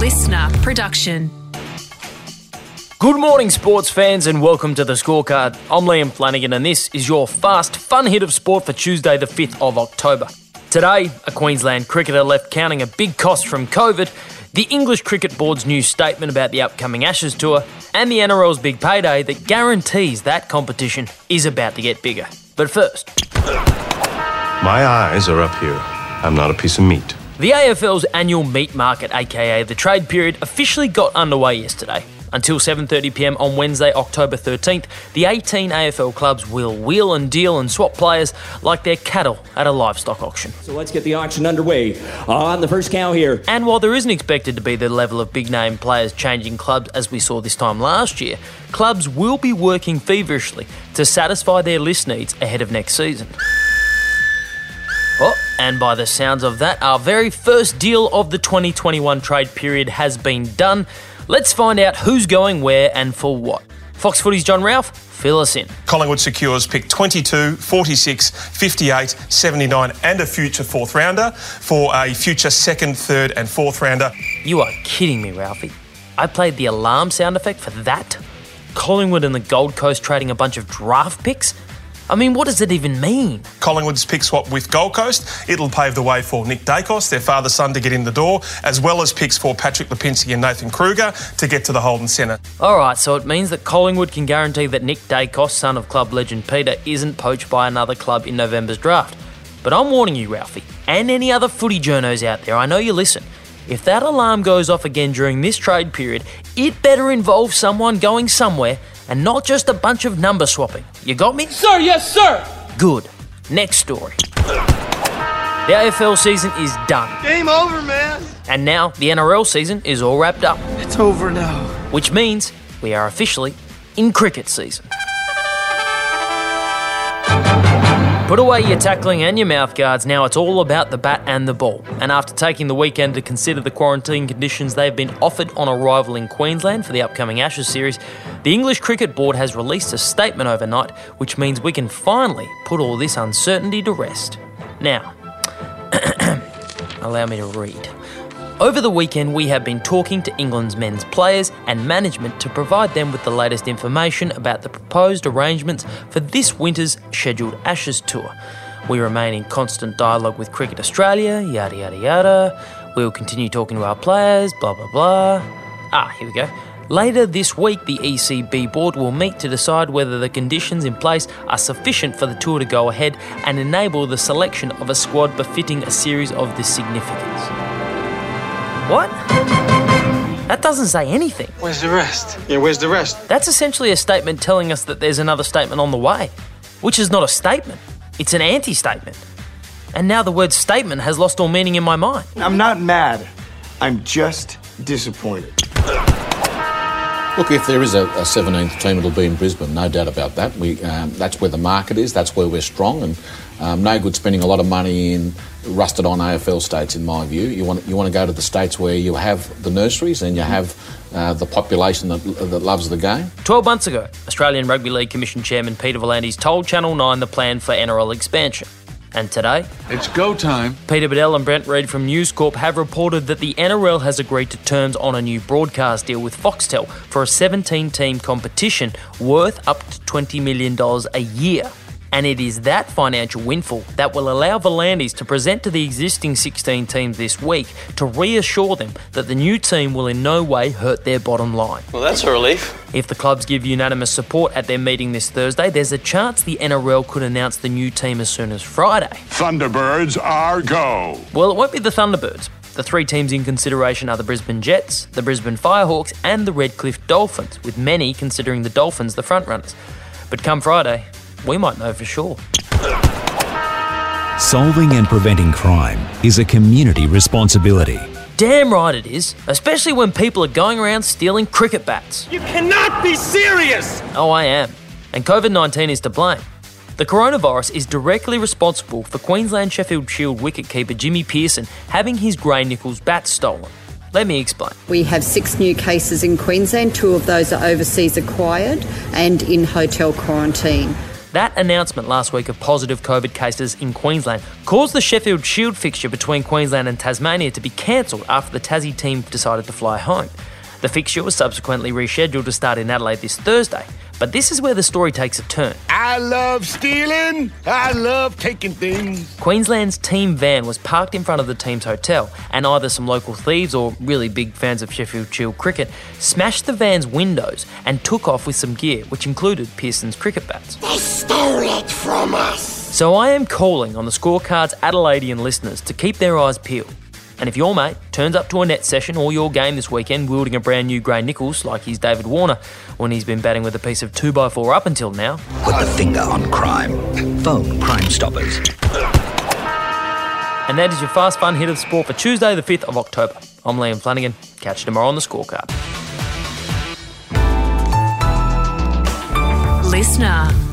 listener production. Good morning, sports fans, and welcome to the scorecard. I'm Liam Flanagan, and this is your fast, fun hit of sport for Tuesday, the 5th of October. Today, a Queensland cricketer left counting a big cost from COVID, the English Cricket Board's new statement about the upcoming Ashes tour, and the NRL's big payday that guarantees that competition is about to get bigger. But first, My eyes are up here. I'm not a piece of meat. The AFL's annual meat market, aka the trade period, officially got underway yesterday. Until 7:30 p.m. on Wednesday, October 13th, the 18 AFL clubs will wheel and deal and swap players like they're cattle at a livestock auction. So let's get the auction underway. On the first cow here. And while there isn't expected to be the level of big name players changing clubs as we saw this time last year, clubs will be working feverishly to satisfy their list needs ahead of next season. And by the sounds of that, our very first deal of the 2021 trade period has been done. Let's find out who's going where and for what. Fox Footy's John Ralph, fill us in. Collingwood secures pick 22, 46, 58, 79, and a future fourth rounder for a future second, third, and fourth rounder. You are kidding me, Ralphie. I played the alarm sound effect for that? Collingwood and the Gold Coast trading a bunch of draft picks? I mean, what does it even mean? Collingwood's pick swap with Gold Coast. It'll pave the way for Nick Daicos, their father son, to get in the door, as well as picks for Patrick Lipinski and Nathan Kreuger to get to the Holden Centre. Alright, so it means that Collingwood can guarantee that Nick Daicos, son of club legend Peter, isn't poached by another club in November's draft. But I'm warning you, Ralphie, and any other footy journos out there, I know you listen. If that alarm goes off again during this trade period, it better involve someone going somewhere and not just a bunch of number swapping. You got me? Sir, yes, sir. Good. Next story. The AFL season is done, Game over, man. and now the NRL season is all wrapped up, It's over now. which means we are officially in cricket season. Put away your tackling and your mouth guards. Now it's all about the bat and the ball. And after taking the weekend to consider the quarantine conditions they've been offered on arrival in Queensland for the upcoming Ashes series, the English Cricket Board has released a statement overnight, which means we can finally put all this uncertainty to rest. Now, allow me to read. Over the weekend, we have been talking to England's men's players and management to provide them with the latest information about the proposed arrangements for this winter's scheduled Ashes tour. We remain in constant dialogue with Cricket Australia, yada yada yada. We will continue talking to our players, blah blah blah. Ah, here we go. Later this week, the ECB board will meet to decide whether the conditions in place are sufficient for the tour to go ahead and enable the selection of a squad befitting a series of this significance. What? That doesn't say anything. Where's the rest? Yeah, where's the rest? That's essentially a statement telling us that there's another statement on the way, which is not a statement, it's an anti statement. And now the word statement has lost all meaning in my mind. I'm not mad. I'm just disappointed. Look, if there is a, a 17th team, it'll be in Brisbane, no doubt about that. We, um, that's where the market is, that's where we're strong, and um, no good spending a lot of money in rusted on AFL states, in my view. You want, you want to go to the states where you have the nurseries and you have uh, the population that, that loves the game. 12 months ago, Australian Rugby League Commission Chairman Peter V'landys told Channel 9 the plan for NRL expansion. And today, It's go time. Peter Badel and Brent Read from News Corp have reported that the NRL has agreed to terms on a new broadcast deal with Foxtel for a 17 team competition worth up to $20 million a year. And it is that financial windfall that will allow V'landys to present to the existing 16 teams this week to reassure them that the new team will in no way hurt their bottom line. Well, that's a relief. If the clubs give unanimous support at their meeting this Thursday, there's a chance the NRL could announce the new team as soon as Friday. Thunderbirds are go. Well, it won't be the Thunderbirds. The three teams in consideration are the Brisbane Jets, the Brisbane Firehawks, and the Redcliffe Dolphins, with many considering the Dolphins the frontrunners. But come Friday, we might know for sure. Solving and preventing crime is a community responsibility. Damn right it is, especially when people are going around stealing cricket bats. You cannot be serious. Oh, I am. And COVID 19 is to blame. The coronavirus is directly responsible for Queensland Sheffield Shield wicketkeeper Jimmy Peirson having his Gray-Nicolls bat stolen. Let me explain. We have six new cases in Queensland. Two of those are overseas acquired and in hotel quarantine. That announcement last week of positive COVID cases in Queensland caused the Sheffield Shield fixture between Queensland and Tasmania to be cancelled after the Tassie team decided to fly home. The fixture was subsequently rescheduled to start in Adelaide this Thursday, but this is where the story takes a turn. I love stealing. I love taking things. Queensland's team van was parked in front of the team's hotel, and either some local thieves or really big fans of Sheffield Shield cricket smashed the van's windows and took off with some gear, which included Peirson's cricket bats. They stole it from us. So I am calling on the scorecard's Adelaidean listeners to keep their eyes peeled. And if your mate turns up to a net session or your game this weekend wielding a brand new Gray-Nicolls like he's David Warner when he's been batting with a piece of 2x4 up until now, Put the finger on crime. Phone Crime Stoppers. and that is your fast fun hit of sport for Tuesday, the 5th of October. I'm Liam Flanagan. Catch you tomorrow on the scorecard. Listener.